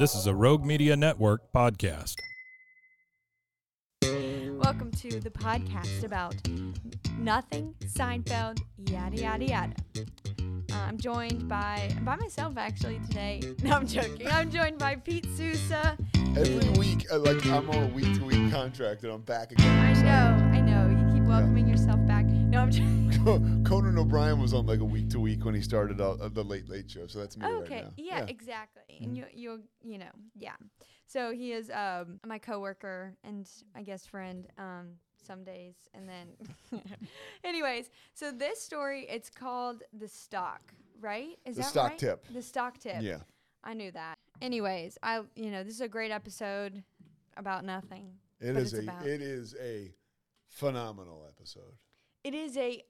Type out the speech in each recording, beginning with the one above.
This is a Rogue Media Network podcast. Welcome to the podcast about nothing, Seinfeld, yada yada yada. Uh, I'm joined by by myself actually today. No, I'm joking. I'm joined by Pete Sousa. Every week, uh, like I'm on a week to week contract and I'm back again. I know, I know. You keep welcoming yourself back. No, I'm joking. Conan O'Brien was on like a week to week when he started uh, the Late Late Show, so that's me okay, right now. yeah, exactly. And you, you, you know, yeah. So he is um, my coworker and I guess friend. Um, some days, and then, anyways. So this story, it's called the stock, right? Is The that stock right? tip. The stock tip. Yeah. I knew that. Anyways, I you know this is a great episode about nothing. It is a about- it is a phenomenal episode. It is a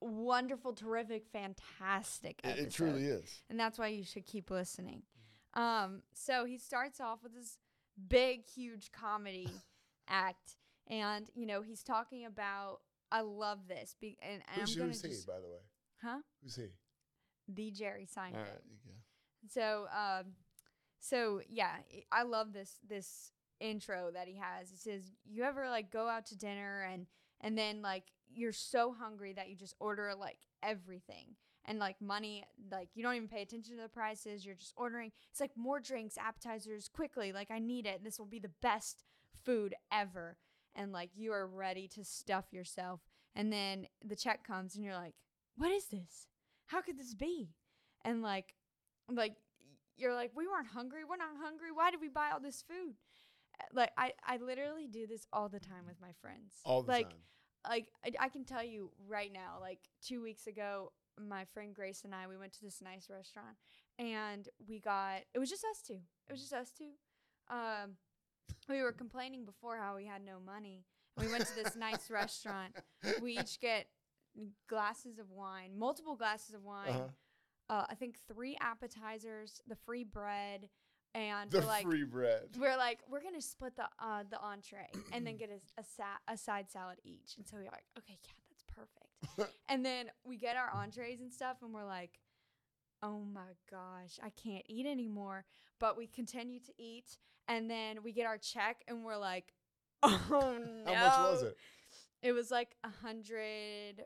wonderful, terrific, fantastic It, episode. it truly is. and that's why you should keep listening. Um, so he starts off with this big, huge comedy act, and you know he's talking about. I love this, be, and, and Who's, I'm who's he, by the way? huh? Who's he? The Jerry Seinfeld. All right. Yeah. So, um, so yeah, I- I love this this intro that he has. It says, "You ever like go out to dinner and and then like you're so hungry that you just order like everything." And like money, like you don't even pay attention to the prices. You're just ordering. It's like more drinks, appetizers, quickly. Like I need it. This will be the best food ever. And like you are ready to stuff yourself. And then the check comes, and you're like, "What is this? How could this be?" And like like you're like we weren't hungry we're not hungry why did we buy all this food like i i literally do this all the time with my friends. All the like time. like I, I can tell you right now like two weeks ago my friend grace and i we went to this nice restaurant and we got it was just us two. It was just us two. Um we were complaining before how we had no money. We went to this nice restaurant. We each get glasses of wine multiple glasses of wine. Uh-huh. uh, I think three appetizers, the free bread, and The we're like, free bread. we're like, we're gonna split the uh, the entree and then get a a, sa- a side salad each. And so we're like, okay, yeah, that's perfect. and then we get our entrees and stuff, and we're like, oh my gosh, I can't eat anymore. But we continue to eat, and then we get our check, and we're like, oh no. How much was it? It was like a hundred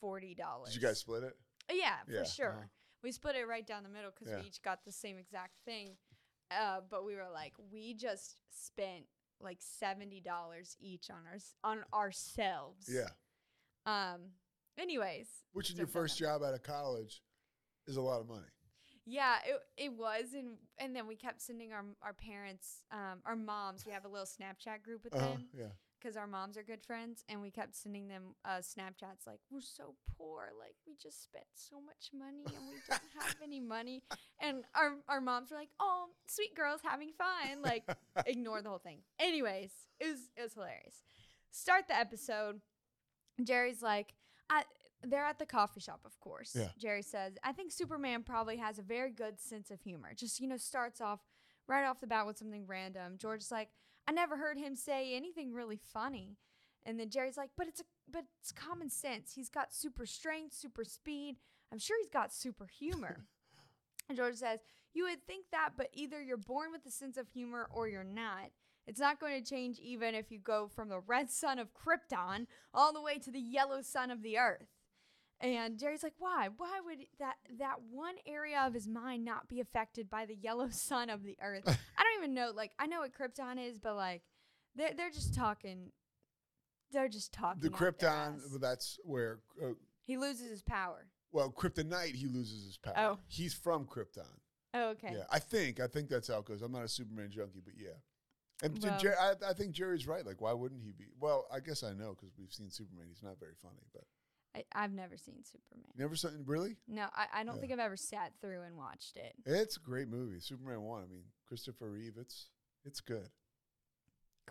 forty dollars. Did you guys split it? Yeah, Yeah, for sure. uh-huh. We split it right down the middle because Yeah. we each got the same exact thing. Uh, but we were like, we just spent like seventy dollars each on our on ourselves. Yeah. Um. Anyways. Which in your first job out of college is a lot of money. Yeah, it it was, and and then we kept sending our our parents, um, our moms. We have a little Snapchat group with Uh-huh. them Yeah. Because our moms are good friends, and we kept sending them uh, Snapchats like, "We're so poor, like we just spent so much money, and we don't have any money." And our our moms were like, "Oh, sweet girls having fun," like ignore the whole thing. Anyways, it was it was hilarious. Start the episode. Jerry's like, I, they're at the coffee shop, of course. Yeah. Jerry says, I think Superman probably has a very good sense of humor. Just, you know, starts off right off the bat with something random. George's like, I never heard him say anything really funny. And then Jerry's like, but it's a but it's common sense. He's got super strength, super speed. I'm sure he's got super humor. and George says, You would think that, but either you're born with a sense of humor or you're not. It's not going to change even if you go from the red sun of Krypton all the way to the yellow sun of the earth. And Jerry's like, why? Why would that that one area of his mind not be affected by the yellow sun of the earth? I don't even know. Like, I know what Krypton is, but like, they're they're just talking. They're just talking. The Krypton, that's where, uh, He loses his power. well, Kryptonite, he loses his power. Oh. He's from Krypton. Oh, okay. Yeah, I think I think that's how it goes. I'm not a Superman junkie, but yeah. And Well- Jer- I, I think Jerry's right. Like, why wouldn't he be? Well, I guess I know because we've seen Superman. He's not very funny, but I, I've never seen Superman. Never seen really. No, I, I don't Yeah. think I've ever sat through and watched it. It's a great movie. Superman one. I mean, Christopher Reeve. It's it's good.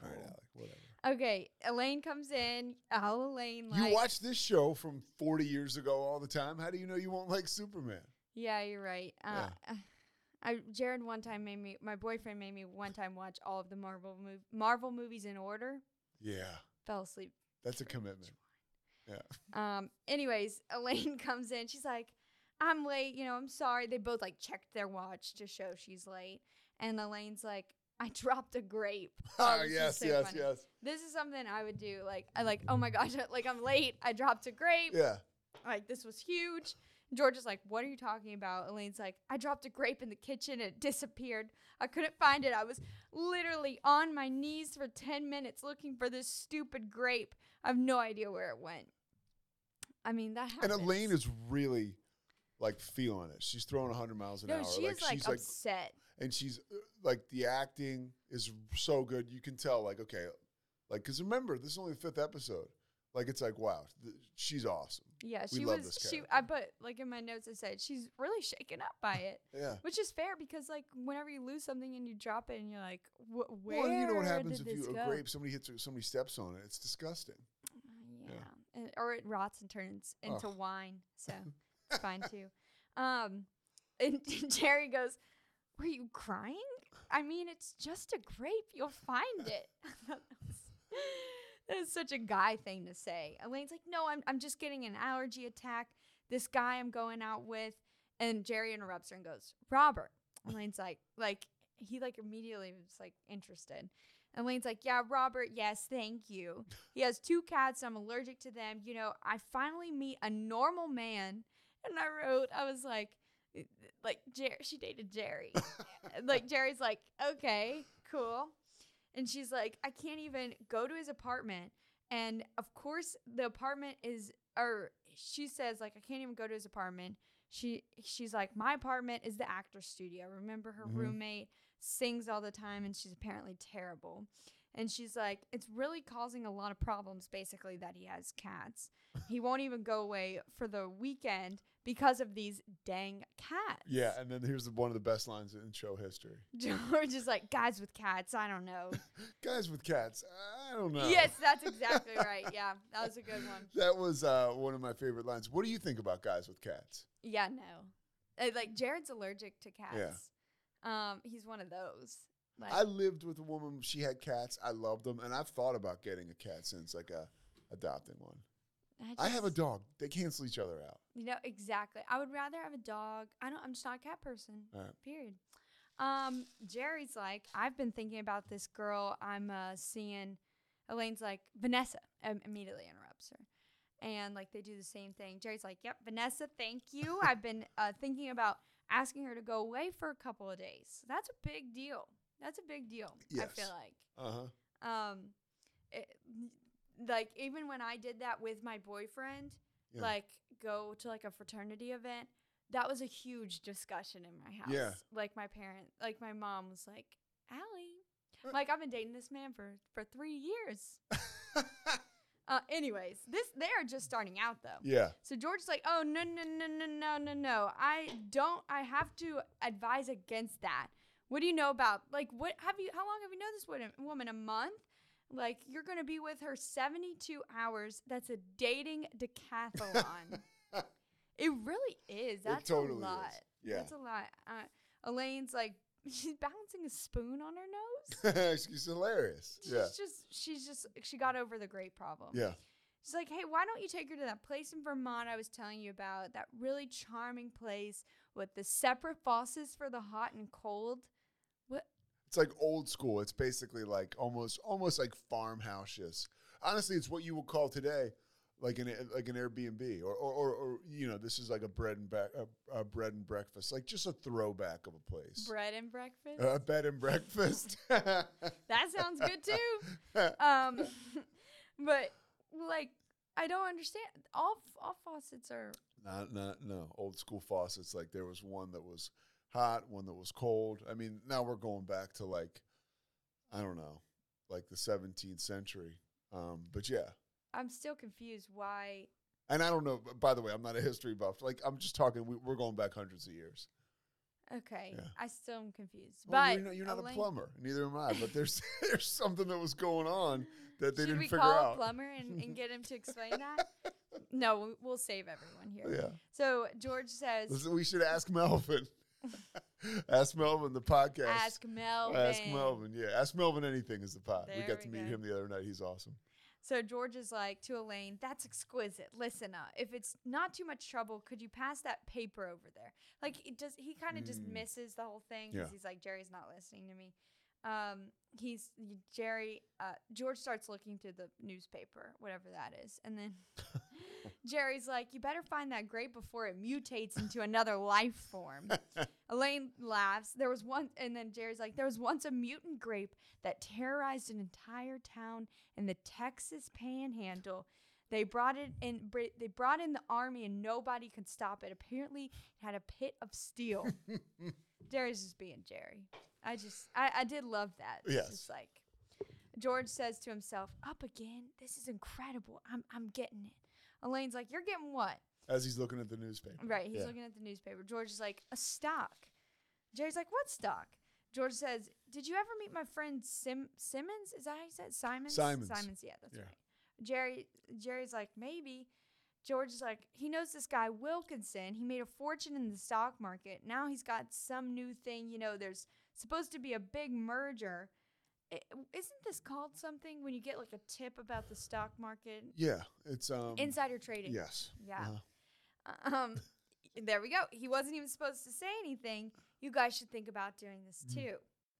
All right, Cool. Alec. Whatever. Okay, Elaine comes in. Oh, Elaine, like, you watch this show from 40 years ago all the time. How do you know you won't like Superman? Yeah, you're right. Uh, I Jared one time made me. My boyfriend made me one time watch all of the Marvel mov- Marvel movies in order. Yeah, Fell asleep. that's a commitment. Yeah. Um. Anyways, Elaine comes in. She's like, "I'm late. You know, I'm sorry." They both like checked their watch to show she's late, and Elaine's like, "I dropped a grape." Is yes, so yes, funny. yes. This is something I would do. Like, I like, oh my gosh, like I'm late. I dropped a grape. Yeah. Like this was huge. George is like, "What are you talking about?" Elaine's like, "I dropped a grape in the kitchen and it disappeared. I couldn't find it. I was literally on my knees for 10 minutes looking for this stupid grape. I have no idea where it went." I mean, that And. Elaine is really like feeling it. She's throwing 100 miles an No, hour. she like is like she's like upset. and she's uh, like the acting is so good. You can tell like okay, like cuz remember, this is only the 5th episode. Like it's like wow, th- she's awesome. yeah, we she love was this she I put like in my notes I said she's really shaken up by it. Yeah. Which is fair because like whenever you lose something and you drop it and you're like, "Wh- where well, you know what happens if you this a grape somebody hits it, somebody steps on it. It's disgusting. Yeah. And, or it rots and turns into Ugh. wine. So it's fine too. Um, and Jerry goes, Were you crying? I mean, it's just a grape. You'll find it. that that is such a guy thing to say. Elaine's like, No, I'm, I'm just getting an allergy attack. This guy I'm going out with. And Jerry interrupts her and goes, Robert. Elaine's like, like, he like immediately was like interested. And Lane's like, Yeah, Robert, yes, thank you. He has two cats. I'm allergic to them. You know, I finally meet a normal man. And I wrote, I was like, like Jer- she dated Jerry. like Jerry's like, okay, cool. And she's like, I can't even go to his apartment. And of course, the apartment is, or she says like, I can't even go to his apartment. She she's like, my apartment is the actor studio. Remember her Mhm. roommate sings all the time, and she's apparently terrible. And she's like, it's really causing a lot of problems, basically, that he has cats. he won't even go away for the weekend because of these dang cats. Yeah, and then here's one of the best lines in show history. George is like, guys with cats, I don't know. Guys with cats, I don't know. Yes, that's exactly right. Yeah, that was a good one. That was uh, one of my favorite lines. What do you think about guys with cats? Yeah, no. Uh, like, Jared's allergic to cats. Um, he's one of those. Like, I lived with a woman. She had cats. I loved them, and I've thought about getting a cat since, like a adopting one. I have a dog. They cancel each other out. You know exactly. I would rather have a dog. I don't. I'm just not a cat person. Alright. Period. Um, Jerry's like, I've been thinking about this girl. I'm uh, seeing. Elaine's like Vanessa. Um, immediately interrupts her, and like they do the same thing. Jerry's like, Yep, Vanessa. Thank you. I've been uh, thinking about asking her to go away for a couple of days. That's a big deal. That's a big deal. I feel like Uh huh. um it, like even when i did that with my boyfriend Yeah. like go to like a fraternity event that was a huge discussion in my house Yeah. like my parent like my mom was like allie Uh. like i've been dating this man for for three years uh anyways this they are just starting out though yeah. so George's like, "Oh no no no no no no no! I don't. I have to advise against that. What do you know about like what have you? How long have you known this woman? A month? Like you're gonna be with her 72 hours. That's a dating decathlon. it really is. That's totally a is. lot. Yeah. that's a lot. Uh, Elaine's like she's balancing a spoon on her nose. She's hilarious. She's Yeah. just she's just she got over the great problem. Yeah. She's like, hey, why don't you take her to that place in Vermont I was telling you about? That really charming place with the separate faucets for the hot and cold. What? It's like old school. It's basically like almost almost like farmhouses. Honestly, it's what you would call today like an like an Airbnb or or, or, or you know this is like a bread and back a, a bread and breakfast like just a throwback of a place. Bread and breakfast? a bed and breakfast. that sounds good too. Um, but like, I don't understand. All all faucets are. Not, not, no. Old school faucets. Like there was one that was hot, one that was cold. I mean, now we're going back to like, I don't know, like the 17th century. Um, but yeah, I'm still confused why And I don't know. By the way, I'm not a history buff. Like I'm just talking. We, we're going back hundreds of years. Okay, Yeah. I still am confused. Well, but you're not, you're not a plumber. Neither am I. But there's there's something that was going on that they Should didn't we figure call out. a plumber and, and get him to explain that? No, we- we'll save everyone here. Yeah. So George says, Listen, we should ask Melvin. ask Melvin the podcast. "Ask Melvin." Ask Melvin. Yeah, ask Melvin anything is the pod. we got we to meet go. him the other night. He's awesome. So George is like to Elaine, "That's exquisite. Listen, uh, if it's not too much trouble, could you pass that paper over there?" Like it does. He kind of just Mm. misses the whole thing because Yeah. he's like, "Jerry's not listening to me." Um, he's Jerry. Uh, George starts looking through the newspaper, whatever that is, and then Jerry's like, "You better find that grape before it mutates into another life form." Elaine laughs. There was one, and then Jerry's like, "There was once a mutant grape that terrorized an entire town in the Texas Panhandle. They brought it in. They brought in the army, and nobody could stop it. Apparently, it had a pit of steel." Jerry's just being Jerry. I just, I, I did love that. Yes. just like George says to himself, "Up again? This is incredible. I'm, I'm getting it." Elaine's like, "You're getting what?" As he's looking at the newspaper. Right. He's Yeah. looking at the newspaper. George is like, a stock. Jerry's like, what stock? George says, did you ever meet my friend Sim Simmons? Is that how you said it? Simons? Simons. Simons, yeah, that's Yeah. right. Jerry Jerry's like, maybe. George is like, he knows this guy Wilkinson. He made a fortune in the stock market. Now he's got some new thing. You know, there's supposed to be a big merger. Isn't this called something when you get like a tip about the stock market? Yeah, it's um. Insider trading. Yes. Yeah. Uh-huh. Um, there we go. He wasn't even supposed to say anything. You guys should think about doing this Mm-hmm. too.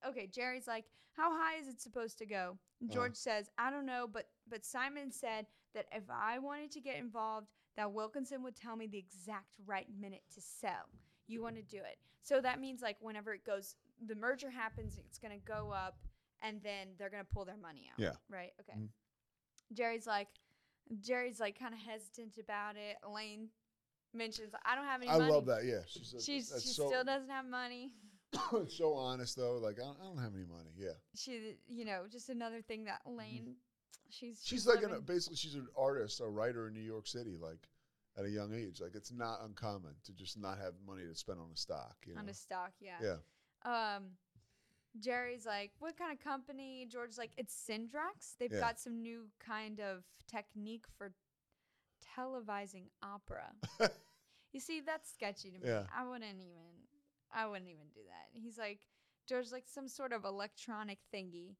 Okay, Jerry's like, "How high is it supposed to go?" And Uh. George says, "I don't know, but but Simon said that if I wanted to get involved, that Wilkinson would tell me the exact right minute to sell. You want to do it. So that means like whenever it goes the merger happens, it's going to go up and then they're going to pull their money out. Yeah. Right? Okay. Mhm. Jerry's like Jerry's like kind of hesitant about it. Elaine mentions, I don't have any I money. love that. Yeah, she's a, She's she so still doesn't have money. so honest though. Like I don't, I don't have any money. Yeah, She, you know, just another thing that Elaine, she's Mm-hmm. she's like an, basically she's an artist, a writer in New York City. Like at a young age, like it's not uncommon to just not have money to spend on a stock. You know? on a stock, yeah. yeah. Um, Jerry's like, what kind of company? George's like, it's Syndrax. They've Yeah. got some new kind of technique for televising opera. you see, that's sketchy to me. Yeah. I wouldn't even, I wouldn't even do that. He's like, George's like some sort of electronic thingy.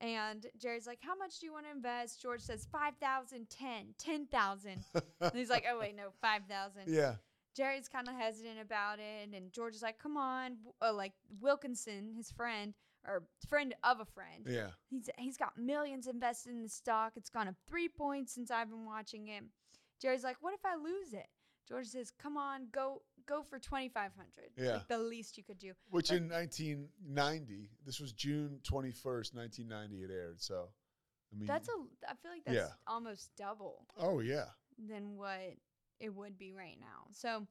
And Jerry's like, how much do you want to invest? George says, 5,000, 10, 10,000. and he's like, oh, wait, no, 5,000. yeah. Jerry's kind of hesitant about it, and George is like, "Come on," uh, like Wilkinson, his friend or friend of a friend. Yeah. He's he's got millions invested in the stock. It's gone up three points since I've been watching it. Jerry's like, "What if I lose it?" George says, "Come on, go go for twenty five hundred. Yeah. like the least you could do." Which in 1990, this was June 21st, 1990. It aired. So, I mean, That's a. I feel like that's Yeah. almost double oh yeah. than what it would be right now. So,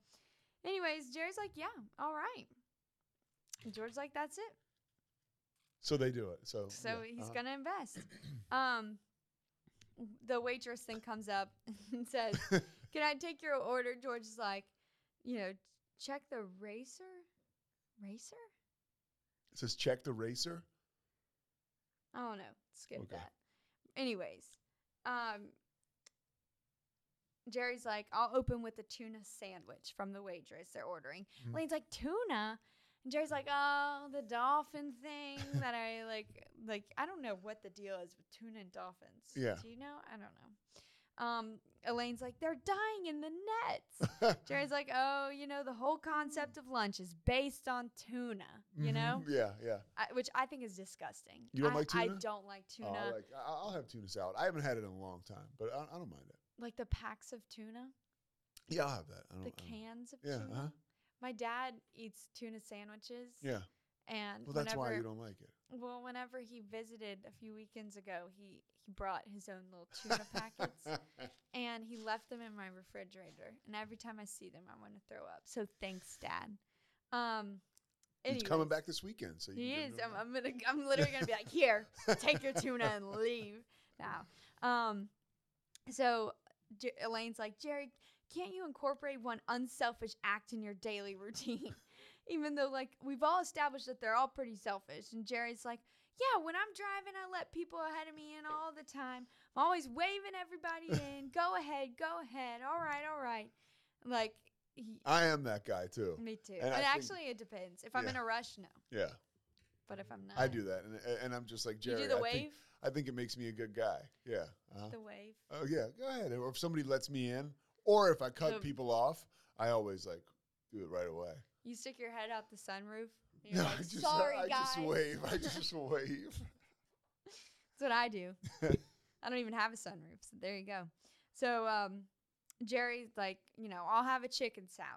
anyways, Jerry's like, "Yeah, all right." And George's like, "That's it." So they do it. So So yeah, he's uh-huh. gonna invest. Um, the waitress then comes up and says, "Can I take your order?" George is like, "You know, check the racer, racer." It says check the racer. I don't know. Skip Okay. that. Anyways, um, Jerry's like, "I'll open with a tuna sandwich from the waitress they're ordering." Mhm. Lane's like, "Tuna." And Jerry's like, "Oh, the dolphin thing that I like. Like, I don't know what the deal is with tuna and dolphins. Yeah. Do you know? I don't know." Um, Elaine's like, "They're dying in the nets." Jerry's like, "Oh, you know, the whole concept of lunch is based on tuna. You Mhm. know, Yeah, yeah. I, which I think is disgusting. You don't I, like I don't like tuna. Oh, I like, I'll have tuna salad. I haven't had it in a long time, but I, I don't mind it. Like the packs of tuna, Yeah, I'll have that. I don't, the cans of Yeah, tuna. uh-huh. My dad eats tuna sandwiches. Yeah. And Well, that's why you don't like it. Well, whenever he visited a few weekends ago, he he brought his own little tuna packets and he left them in my refrigerator. And every time I see them, I want to throw up. So thanks, Dad. Um, He's coming back this weekend, so He is. I'm, I'm gonna. I'm literally gonna be like, here, take your tuna and leave now. Um, so J- Elaine's like, Jerry, can't you incorporate one unselfish act in your daily routine? Even though, like, we've all established that they're all pretty selfish. And Jerry's like, yeah, when I'm driving, I let people ahead of me in all the time. I'm always waving everybody in. Go ahead, go ahead. All right, all right. Like, he, I am that guy too. me too. And And, actually, it depends. If I'm in a rush, no. Yeah, But if I'm not, I do that, and and I'm just like You Jerry. do the I wave, I think it makes me a good guy. Yeah. Uh-huh. the wave. Oh yeah, go ahead. Or if somebody lets me in, or if I cut The- people off, I always like do it right away. You stick your head out the sunroof. And No, like, I just, Sorry, I guys. just wave. I just wave. That's what I do. I don't even have a sunroof. So there you go. So um, Jerry's like, you know, I'll have a chicken salad.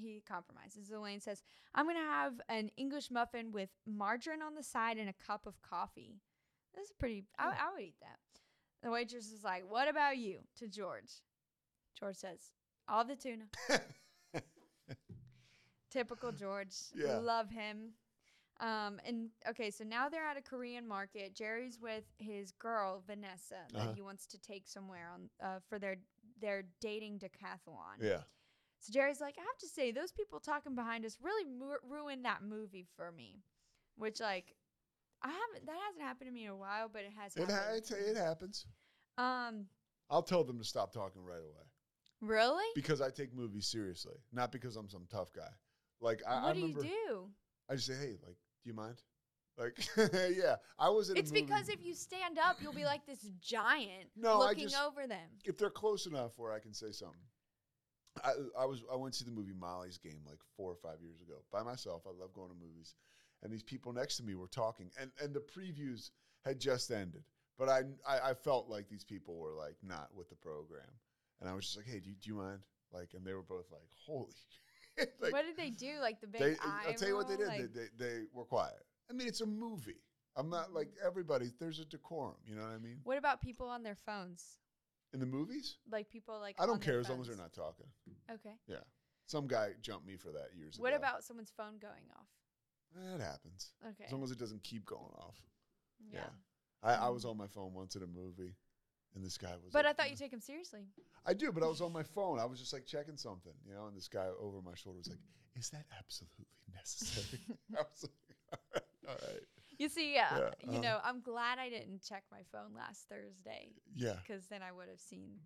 He compromises. Elaine says, I'm going to have an English muffin with margarine on the side and a cup of coffee. That's pretty, I, I would eat that. The waitress is like, What about you? to George. George says, All the tuna. Typical George. Yeah. Love him. Um, and okay, so now they're at a Korean market. Jerry's with his girl Vanessa that Uh-huh. he wants to take somewhere on uh, for their their dating decathlon. yeah. So Jerry's like, I have to say, those people talking behind us really mu- ruined that movie for me. Which like, I haven't that hasn't happened to me in a while, but it has. It ha- happened. it, it happens. um, I'll tell them to stop talking right away really? because I take movies seriously, not because I'm some tough guy. Like I, what I do you remember, do? I just say, hey, like, do you mind? Like, yeah, I was in It's a movie. because if you stand up, you'll be like this giant No, I looking just- over them. if they're close enough where I can say something. I, I was I went to the movie Molly's Game like four or five years ago by myself. I love going to movies, and these people next to me were talking, and and the previews had just ended, but I I, I felt like these people were like not with the program, and I was just like, hey, do you, do you mind? Like, and they were both like, holy. like, what did they do? Like the big they, eye I'll tell you what they did. Like, they, they they were quiet. I mean, it's a movie. I'm not mm-hmm. like everybody. There's a decorum. You know what I mean? what about people on their phones? In the movies, Like people like I don't care as long as they're not talking. Okay. Yeah. Some guy jumped me for that years What ago. What about someone's phone going off? That happens. Okay. As long as it doesn't keep going off. yeah. I, I was on my phone once at a movie, and this guy was. But I thought you take him seriously. I do, but I was on my phone. I was just like checking something, you know, and this guy over my shoulder was like, "Is that absolutely necessary?" I was like, "All right, You see, uh, Yeah, you uh. know, I'm glad I didn't check my phone last Thursday yeah." because then I would have seen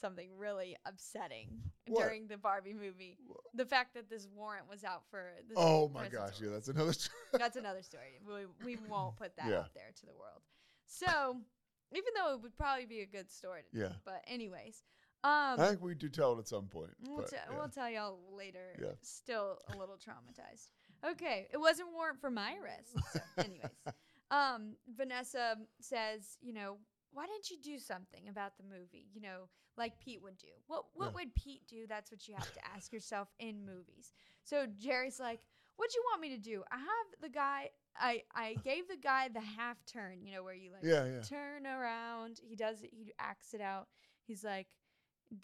something really upsetting What? during the Barbie movie. The fact that this warrant was out for this. Oh my gosh, yeah, that's another. Story. That's another story. We, we won't put that Yeah. out there to the world. So, even though it would probably be a good story. To Yeah. But anyways, um, I think we do tell it at some point. we'll, but, te- yeah. we'll tell y'all later. Yeah. Still a little traumatized. Okay, it wasn't warrant for my arrest. So, anyways, um, Vanessa says, you know, why didn't you do something about the movie? You know, like Pete would do. What What Yeah. would Pete do? That's what you have to ask yourself in movies. So Jerry's like, "What do you want me to do? I have the guy. I I gave the guy the half turn. You know, where you like yeah, yeah. turn around. He does it. He acts it out. He's like."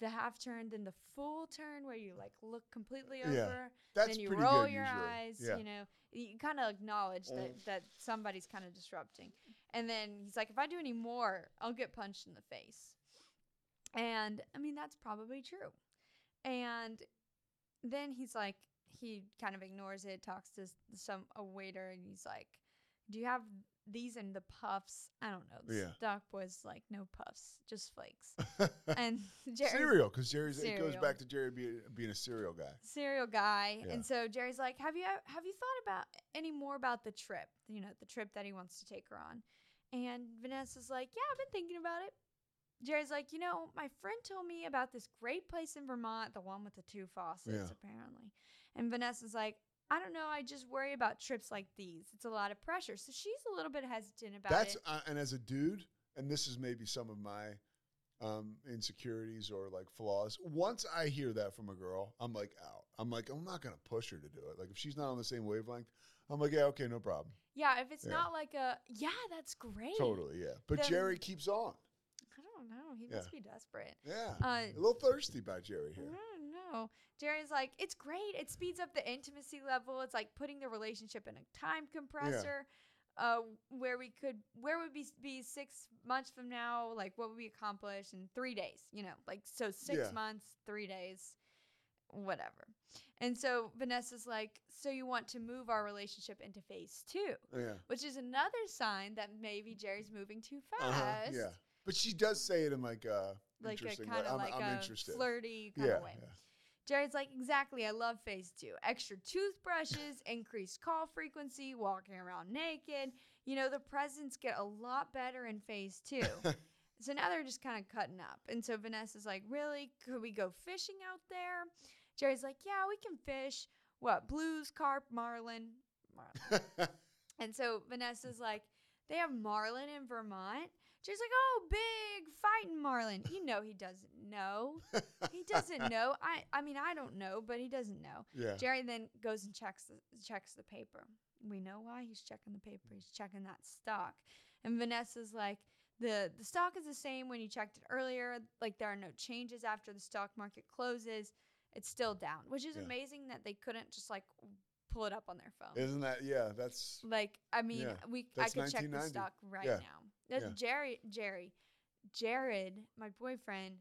The half turn, then the full turn where you like look completely over, Yeah, That's then you pretty roll good your usually. eyes Yeah. you know you kind of acknowledge that Mm. that somebody's kind of disrupting and then he's like if i do any more i'll get punched in the face. And i mean that's probably true. And then he's like he kind of ignores it talks to some a waiter and he's like do you have these and the puffs i don't know the Yeah. stock boy's like no puffs just flakes and Jerry's cereal, because Jerry's it goes back to Jerry being, being a cereal guy. cereal guy Yeah. and so jerry's like have you have you thought about any more about the trip you know the trip that he wants to take her on and vanessa's like yeah i've been thinking about it jerry's like you know my friend told me about this great place in vermont the one with the two faucets Yeah. apparently and vanessa's like i don't know i just worry about trips like these it's a lot of pressure so she's a little bit hesitant about That's it uh, and as a dude, and this is maybe some of my um, insecurities or like flaws. Once I hear that from a girl, I'm like out. I'm like, I'm not gonna push her to do it. Like if she's not on the same wavelength, I'm like, yeah, okay, no problem, yeah if it's Yeah. not like a yeah that's great totally, yeah. But Then- Jerry keeps on. i don't know he Yeah. must be desperate Yeah, uh, a little thirsty by Jerry here. Know. Jerry's like, it's great. It speeds up the intimacy level. It's like putting the relationship in a time compressor. uh, where we could, where would be be six months from now? Like, what would we accomplish in three days? You know, like so six Yeah. months, three days, whatever. And so Vanessa's like, so you want to move our relationship into phase two, Yeah. which is another sign that maybe Jerry's moving too fast. Uh-huh. Yeah. But she does say it in like a Like a interesting kind of I'm, like I'm a interested. flirty kind yeah, of way. yeah. Jerry's like, exactly. I love phase two. Extra toothbrushes, increased call frequency, walking around naked. You know, the presents get a lot better in phase two. so now they're just kind of cutting up. And so Vanessa's like, really? Could we go fishing out there? Jerry's like, yeah, we can fish. What? Blues, carp, marlin. marlin. and so Vanessa's like, they have marlin in Vermont. Jerry's like, oh, big fighting marlin. You know he doesn't know. He doesn't know. I I mean I don't know, but he doesn't know. yeah. Jerry then goes and checks the checks the paper. We know why he's checking the paper. He's checking that stock. And Vanessa's like, the the stock is the same when you checked it earlier. Like there are no changes after the stock market closes. It's still down, which is Yeah. amazing that they couldn't just like pull it up on their phone. Isn't that yeah? That's Like I mean, Yeah, we that's I could check the 1990. stock right Yeah, now. Yeah. Jerry Jerry Jared, my boyfriend.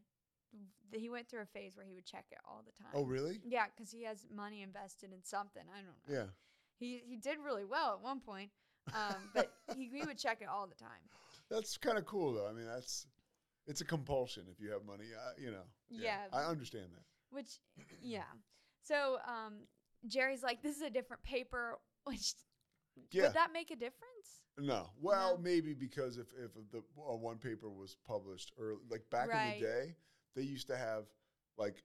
th- He went through a phase where he would check it all the time. oh really? Yeah, because he has money invested in something. I don't know. Yeah. He he did really well at one point, um, but he, he would check it all the time. That's kind of cool though. I mean, that's it's a compulsion if you have money. Uh, you know. Yeah. I understand that. Which, yeah. So um, Jerry's like, "This is a different paper." Which Yeah. would that make a difference? No. Well, No? maybe because if if the uh, one paper was published early, like back Right. in the day, they used to have like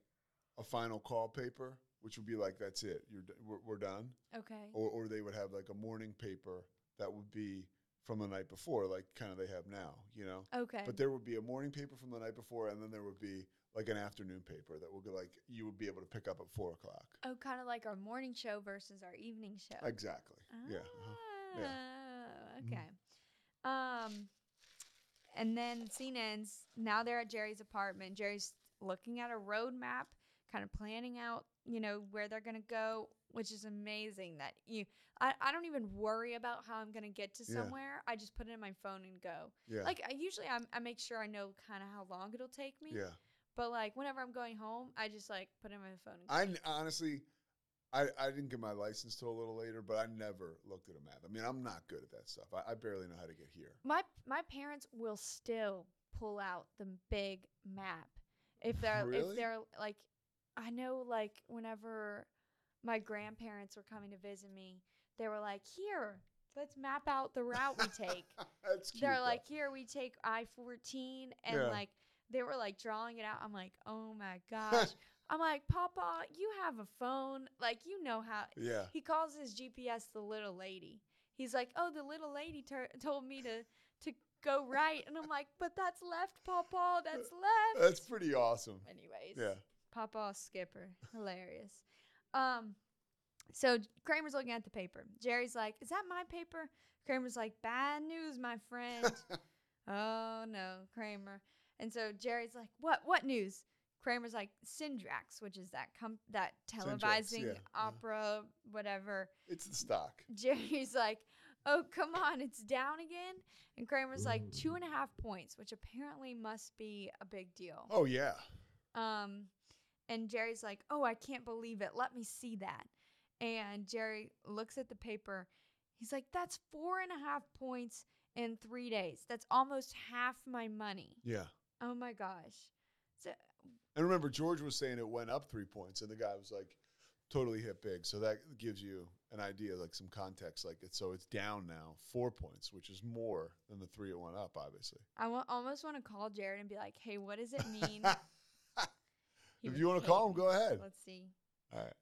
a final call paper, which would be like that's it, you're we're, we're done, Okay. or or they would have like a morning paper that would be from the night before, like kind of they have now, you know. Okay. But there would be a morning paper from the night before, and then there would be like an afternoon paper that would be like you would be able to pick up at four o'clock. oh, kind of like our morning show versus our evening show. Exactly. Yeah. uh-huh. yeah. Ah, Mhm. Okay. Um, and then scene ends. Now they're at Jerry's apartment. Jerry's looking at a road map, kind of planning out, you know, where they're gonna go, which is amazing. That you, I, I don't even worry about how I'm gonna get to Yeah. somewhere. I just put it in my phone and go. Yeah. Like I usually, I'm, I make sure I know kind of how long it'll take me. yeah. But like whenever I'm going home, I just like put it in my phone. And go. I honestly, I, I didn't get my license till a little later, but I never looked at a map. I mean, I'm not good at that stuff. I, I barely know how to get here. My my parents will still pull out the big map if they're Really? if they're like I know like whenever my grandparents were coming to visit me, they were like, "Here, let's map out the route we take." That's cute. they're though. like, "Here, we take I-14." And Yeah. like they were like drawing it out. I'm like, "Oh my gosh." I'm like, "Papa, you have a phone. Like you know how yeah. he calls his GPS the little lady. He's like, "Oh, the little lady tur told me to to go right," and I'm like, "But that's left, Papa. That's left." That's pretty awesome. Anyways, Yeah. Papa Skipper, hilarious. Um, so Kramer's looking at the paper. Jerry's like, "Is that my paper?" Kramer's like, "Bad news, my friend." oh no, Kramer. And so Jerry's like, "What? What news?" Kramer's like, "Syndrax, which is that com- that Syndrax, televising yeah, uh-huh. opera, whatever." it's the stock. Jerry's like, "Oh, come on, it's down again." And Kramer's like, two and a half points, which apparently must be a big deal. Oh yeah. Um, and Jerry's like, "Oh, I can't believe it. Let me see that." And Jerry looks at the paper. He's like, "That's four and a half points in three days. That's almost half my money." Yeah. Oh my gosh. So And remember, George was saying it went up three points, and the guy was like, totally hit big. So that gives you an idea, like some context. Like it's so it's down now four points, which is more than the three it went up, obviously. I almost want to call Jared and be like, "Hey, what does it mean?" He if you want to call him, go ahead. Let's see. All right.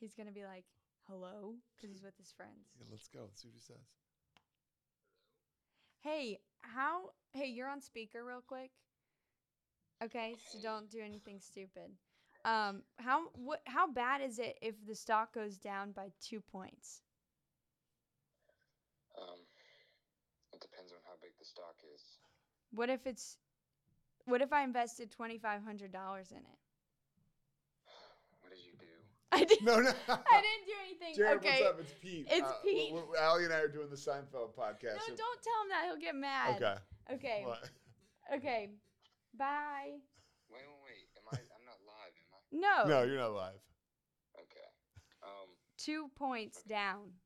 He's gonna be like, "Hello," because he's with his friends. Yeah, let's go. Let's see what he says. Hey, how? Hey, you're on speaker, real quick. Okay, so don't do anything stupid. Um, how what? How bad is it if the stock goes down by two points? Um, it depends on how big the stock is. What if it's? What if I invested twenty five hundred dollars in it? What did you do? I didn't. No, no. I didn't do anything. Jared, okay. what's up? It's Pete. It's Uh, Pete. w- w- Allie and I are doing the Seinfeld podcast. No, podcast. don't tell him that. He'll get mad. Okay. Okay. What? Okay. Bye. Wait, wait, wait. Am I? I'm not live, am I? No. No, you're not live. Okay. Um, Two points down.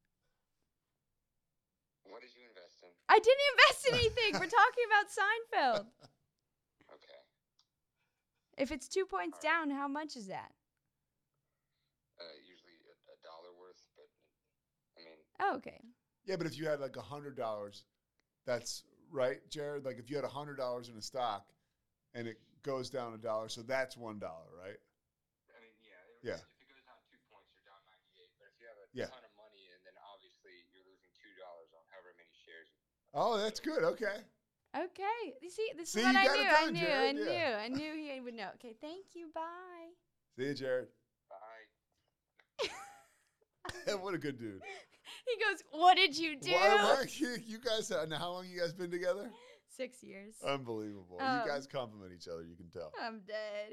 what did you invest in? I didn't invest in anything. We're talking about Seinfeld. Okay. If it's two points down, how much is that? Uh, usually a, a dollar worth, but I mean, Oh, okay. Yeah, but if you had like a hundred dollars, that's right, Jared. Like if you had a hundred dollars in a stock, and it goes down a dollar, so that's one dollar, right? I mean, yeah. It, Yeah. If it goes down two points, you're down 98. But if you have a Yeah. ton of money, and then obviously you're losing two dollars on however many shares. Oh, that's good. Okay. Okay. You see, this See, is what I knew. I done, knew. I knew. yeah. I knew he would know. Okay. Thank you. Bye. See you, Jared. Bye. what a good dude. He goes, "What did you do?" Why, why, you, you guys, now how long you guys been together? Six years. Unbelievable. Um, you guys compliment each other. You can tell. I'm dead.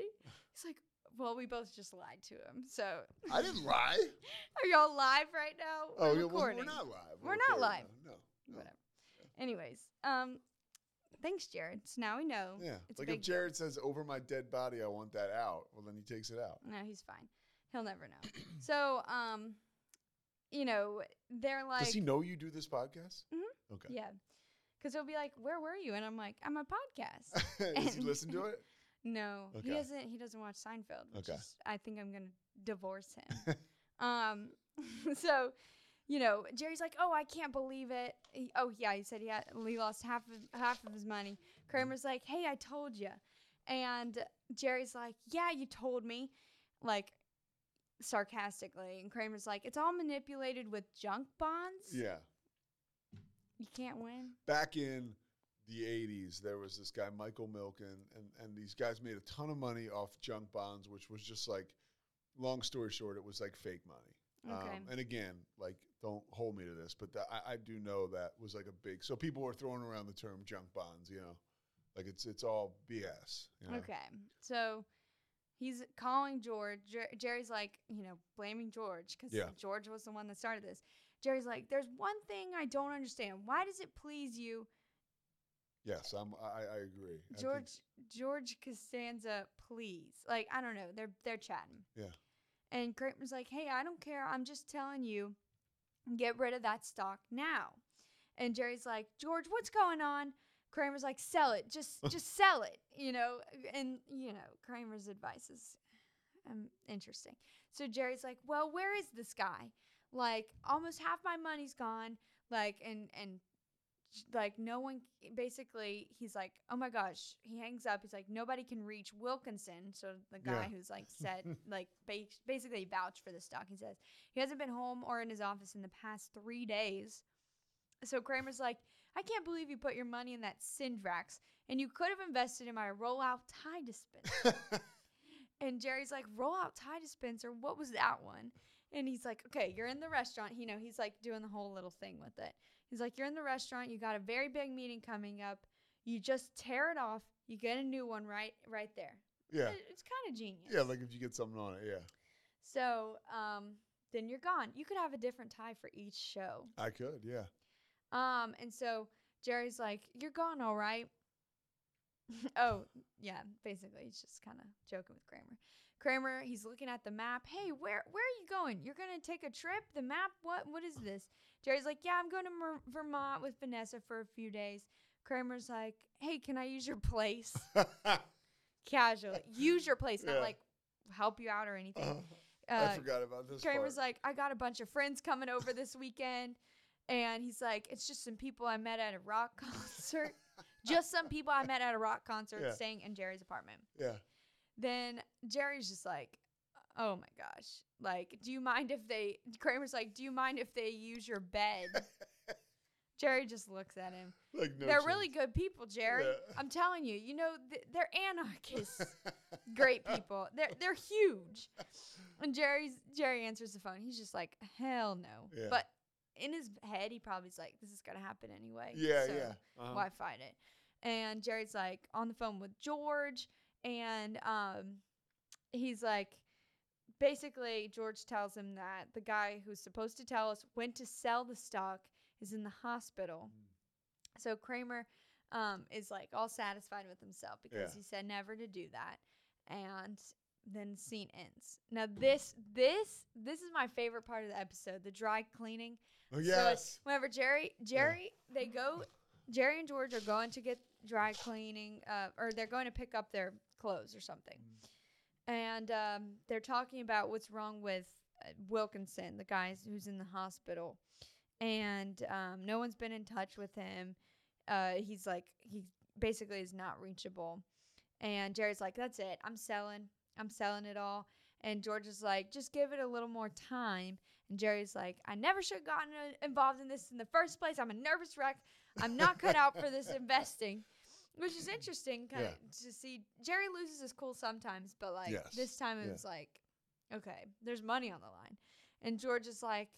He's like, "Well, we both just lied to him." So, I didn't lie. are y'all live right now? Oh, We're yeah, well, we're not live. We're not live. No. no. Whatever. Anyways, um, thanks, Jared. So now we know. Yeah. It's like if. Jared says, over my dead body, I want that out, well, then he takes it out. No, he's fine. He'll never know. so, um, you know, they're like, Does he know you do this podcast? Mm-hmm. Okay. yeah, because he'll be like, "Where were you?" And I'm like, "I'm a podcast." Does he listen to it? no, he doesn't. He doesn't watch Seinfeld. Okay. is, I think I'm gonna divorce him. um, so, you know, Jerry's like, "Oh, I can't believe it." He, oh yeah, he said he had he lost half of half of his money. Kramer's like, "Hey, I told you," and Jerry's like, "Yeah, you told me," like sarcastically, and Kramer's like, "It's all manipulated with junk bonds. yeah. You can't win." Back in the 80s, there was this guy, Michael Milken, and, and these guys made a ton of money off junk bonds, which was just like, long story short, it was like fake money. Okay. Um, and again, like, don't hold me to this, but tha- I, I do know that was like a big. So people were throwing around the term junk bonds, you know, like it's it's all BS. You know? Okay. So he's calling George. Jer- Jerry's like, you know, blaming George because Yeah. George was the one that started this. Jerry's like, there's one thing I don't understand. Why does it please you, Yes, I'm. I, I agree. I George? George Costanza, please. Like, I don't know. They're they're chatting. Yeah. And Kramer's like, hey, I don't care. I'm just telling you, get rid of that stock now. And Jerry's like, George, what's going on? Kramer's like, sell it. Just just sell it. You know, and you know, Kramer's advice is um, interesting. So Jerry's like, well, where is this guy? Like, almost half my money's gone. Like, and and like no one basically he's like oh my gosh he hangs up he's like nobody can reach wilkinson so the guy Yeah. who's like said like ba- basically vouched for the stock he says he hasn't been home or in his office in the past three days. So kramer's like i can't believe you put your money in that syndrax and you could have invested in my rollout tie dispenser. And jerry's like rollout tie dispenser? What was that one? And he's like okay you're in the restaurant you know he's like doing the whole little thing with it He's like, You're in the restaurant, you got a very big meeting coming up. You just tear it off, you get a new one right right there. yeah, It- It's kind of genius. yeah. Like if you get something on it, yeah, so um then you're gone. You could have a different tie for each show. I could, yeah. Um, and so Jerry's like, You're gone, all right. oh, yeah, basically he's just kind of joking with Kramer. Kramer, he's looking at the map. Hey, where where are you going? You're gonna take a trip? The map? What what is this? Jerry's like, Yeah, I'm going to Mer- Vermont with Vanessa for a few days. Kramer's like, Hey, can I use your place? Casually, use your place, Yeah. not like help you out or anything. Uh, Uh, I forgot about this. Kramer's part. like, I got a bunch of friends coming over this weekend. And he's like, it's just some people I met at a rock concert. just some people I met at a rock concert Yeah. staying in Jerry's apartment. yeah, Then Jerry's just like, oh my gosh. Like, do you mind if they, Kramer's like, do you mind if they use your bed? Jerry just looks at him. like no. they're chance. really good people, Jerry. Yeah. I'm telling you, you know, th- they're anarchists. Great people. They're they're huge. And Jerry's Jerry answers the phone. He's just like, hell no. Yeah. But in his head, he probably's like, this is gonna happen anyway. Yeah, so yeah. Uh-huh. Why fight it? And Jerry's like on the phone with George, and um, he's like, basically, George tells him that the guy who's supposed to tell us when to sell the stock is in the hospital. So Kramer um, is like all satisfied with himself because Yeah. he said never to do that, and then scene ends. Now this this this is my favorite part of the episode: the dry cleaning. Oh So yes. whenever Jerry Jerry they go Jerry and George are going to get dry cleaning uh, or they're going to pick up their clothes or something. And um, they're talking about what's wrong with uh, Wilkinson, the guy who's in the hospital. And um, no one's been in touch with him. Uh, he's like he basically is not reachable. And Jerry's like, "That's it. I'm selling. I'm selling it all." And George is like, "Just give it a little more time." And Jerry's like, I never should have gotten uh, involved in this in the first place. I'm a nervous wreck. I'm not cut out for this investing. Which is interesting kind of to see. Jerry loses his cool sometimes, but like Yes, this time it yeah. was like, okay, there's money on the line. And George is like,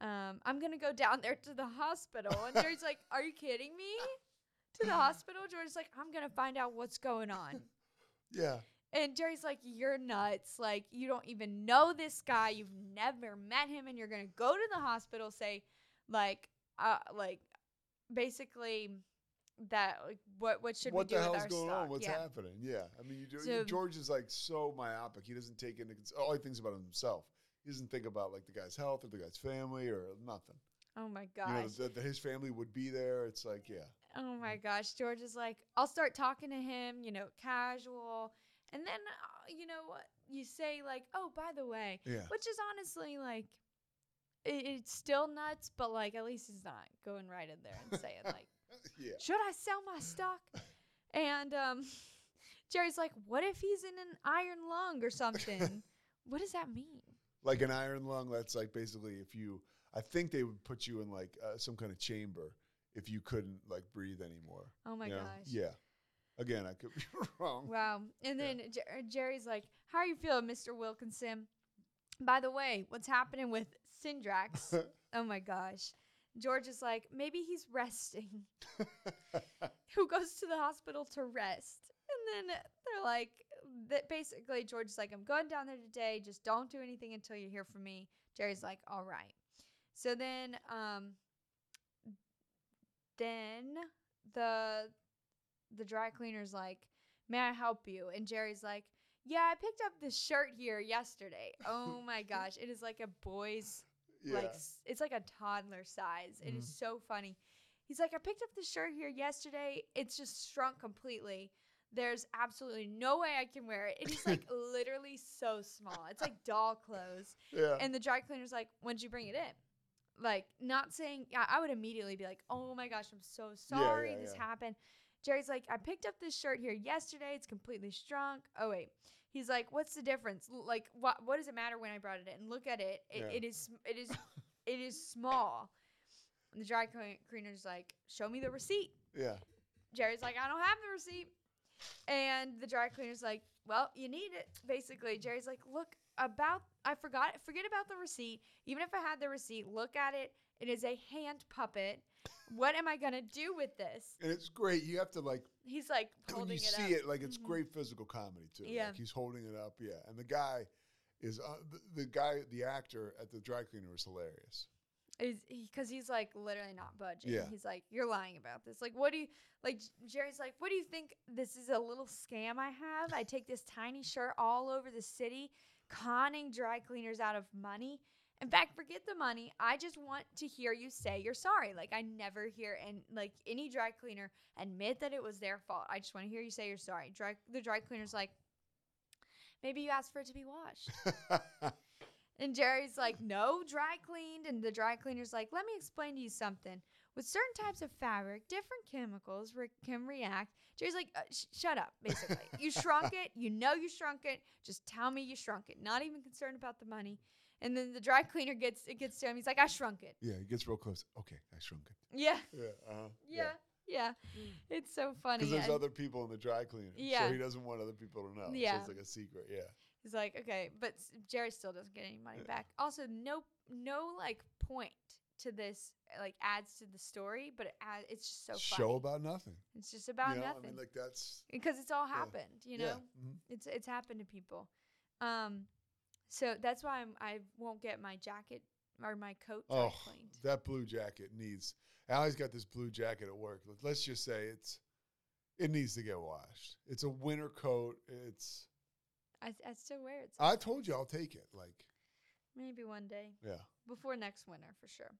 um, I'm going to go down there to the hospital. And Jerry's like, Are you kidding me? To the hospital? George's like, I'm going to find out what's going on. Yeah. And Jerry's like, You're nuts. Like, you don't even know this guy. You've never met him. And you're going to go to the hospital, say, like, uh, like, basically, that, like, what, what should what we do the hell's going stock? on? What's yeah. happening? Yeah. I mean, you do, So- George is like so myopic. He doesn't take into all he thinks about himself. He doesn't think about like the guy's health or the guy's family or nothing. Oh my You know, gosh. that, that his family would be there. It's like, yeah. Oh my gosh. George is like, I'll start talking to him, you know, casual. And then, uh, you know, what you say, like, oh, by the way, Yeah. which is honestly like, it, it's still nuts, but like, at least he's not going right in there and saying, like, yeah. should I sell my stock? And um, Jerry's like, what if he's in an iron lung or something? what does that mean? Like an iron lung, that's like basically if you, I think they would put you in like uh, some kind of chamber if you couldn't like breathe anymore. Oh my you know? gosh. Yeah. Again, I could be wrong. Wow. And Yeah. then Jer- Jerry's like, How are you feeling, Mr. Wilkinson? By the way, what's happening with Sendrax? oh my gosh. George is like, Maybe he's resting. Who goes to the hospital to rest? And then they're like, that basically, George's like, I'm going down there today. Just don't do anything until you hear from me. Jerry's like, All right. So then, um, then the the dry cleaner's like, "May I help you?" And Jerry's like, "Yeah, I picked up this shirt here yesterday. Oh my gosh, it is like a boy's yeah. like it's like a toddler size. It is Mhm. so funny." He's like, "I picked up this shirt here yesterday. It's just shrunk completely. There's absolutely no way I can wear it. It is like literally so small. It's like doll clothes." yeah. And the dry cleaner's like, "When'd you bring it in?" Like, not saying. I I would immediately be like, "Oh my gosh, I'm so sorry yeah, this yeah. happened." Jerry's like, "I picked up this shirt here yesterday. It's completely shrunk." Oh wait, he's like, "What's the difference? Like, what what does it matter when I brought it in? Look at it. It, Yeah. it is it is it is small." And the dry cleaner's like, "Show me the receipt." yeah. Jerry's like, I don't have the receipt. And the dry cleaner's like, Well, you need it. Basically, Jerry's like, Look, about I forgot forget about the receipt. Even if I had the receipt, look at it. It is a hand puppet. What am I gonna do with this? And it's great. You have to like He's like holding you it see up. it, like it's Mhm. great physical comedy too. Yeah. like he's holding it up. Yeah, and the guy is uh, the, the guy, the actor at the dry cleaner is hilarious. because he's like literally not budging. Yeah. He's like, "You're lying about this. Like, what do you like?" Jerry's like, "What do you think? This is a little scam I have. I take this tiny shirt all over the city, conning dry cleaners out of money. In fact, forget the money. I just want to hear you say you're sorry. Like, I never hear and like any dry cleaner admit that it was their fault. I just want to hear you say you're sorry. Dry the dry cleaner's like, maybe you asked for it to be washed." And Jerry's like, no, dry cleaned. And the dry cleaner's like, let me explain to you something. With certain types of fabric, different chemicals re- can react. Jerry's like, uh, sh- shut up, basically. you shrunk it. You know you shrunk it. Just tell me you shrunk it. Not even concerned about the money. And then the dry cleaner gets it gets to him. He's like, I shrunk it. yeah, he gets real close. Okay, I shrunk it. Yeah, Yeah, uh-huh. yeah, yeah. It's so funny. Because there's And other people in the dry cleaner, Yeah. so he doesn't want other people to know. so Yeah. it's like a secret. Yeah, He's like, okay, but Jerry still doesn't get any money Yeah. back. Also, no, no, like point to this like adds to the story, but it add, it's just so show funny. about nothing. It's just about you know? nothing I mean, like that's because it's all yeah. happened. You know, yeah. mhm. it's it's happened to people. Um, So that's why I'm, I won't get my jacket or my coat Oh, cleaned. that blue jacket needs. Allie's got this blue jacket at work. Let- Let's just say it's it needs to get washed. It's a winter coat. It's I, I still wear it. I told you I'll take it. Like Maybe one day yeah. before next winter for sure.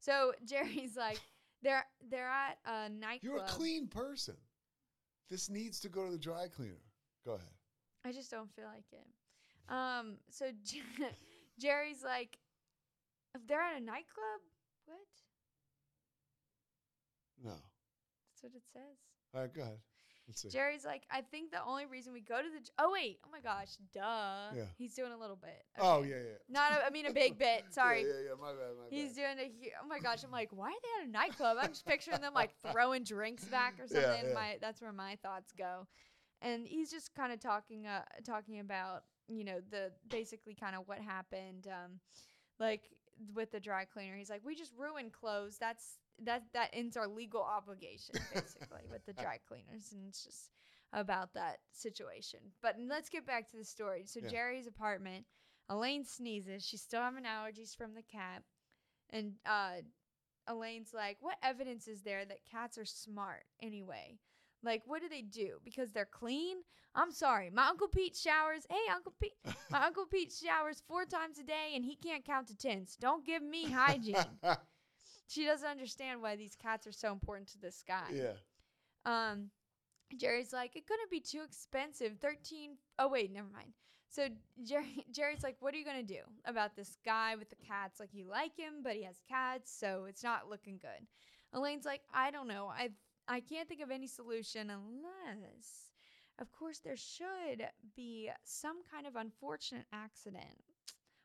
So Jerry's like, they're they're at a nightclub. You're a clean person. This needs to go to the dry cleaner. Go ahead. I just don't feel like it. Um. So Jer- Jerry's like, if they're at a nightclub, what? No. That's what it says. All right, go ahead. Let's see. Jerry's like, I think the only reason we go to the. j- Oh wait! Oh my gosh! Duh. Yeah. He's doing a little bit. Oh yeah, yeah. Not. A, I mean a big bit. Sorry. Yeah, yeah, yeah. My bad. My He's bad. doing a. hu- Oh my gosh! I'm like, why are they at a nightclub? I'm just picturing them like throwing drinks back or Yeah, something. yeah. My that's where my thoughts go, and he's just kind of talking, uh, talking about you know the basically kind of what happened, um, like with the dry cleaner. He's like, we just ruined clothes. That's that that ends our legal obligation basically with the dry cleaners, and it's just about that situation. But let's get back to the story. So Yeah. Jerry's apartment. Elaine sneezes. She's still having allergies from the cat. And uh, Elaine's like, What evidence is there that cats are smart anyway? Like, what do they do? Because they're clean? I'm sorry. My Uncle Pete showers. Hey, Uncle Pete. My Uncle Pete showers four times a day and he can't count to tens. Don't give me hygiene. she doesn't understand why these cats are so important to this guy. yeah. Um, Jerry's like, it couldn't be too expensive. Thirteen. Oh wait, never mind. So Jerry, Jerry's like, what are you gonna do about this guy with the cats? Like, you like him, but he has cats, so it's not looking good. Elaine's like, I don't know. I I can't think of any solution unless, of course, there should be some kind of unfortunate accident.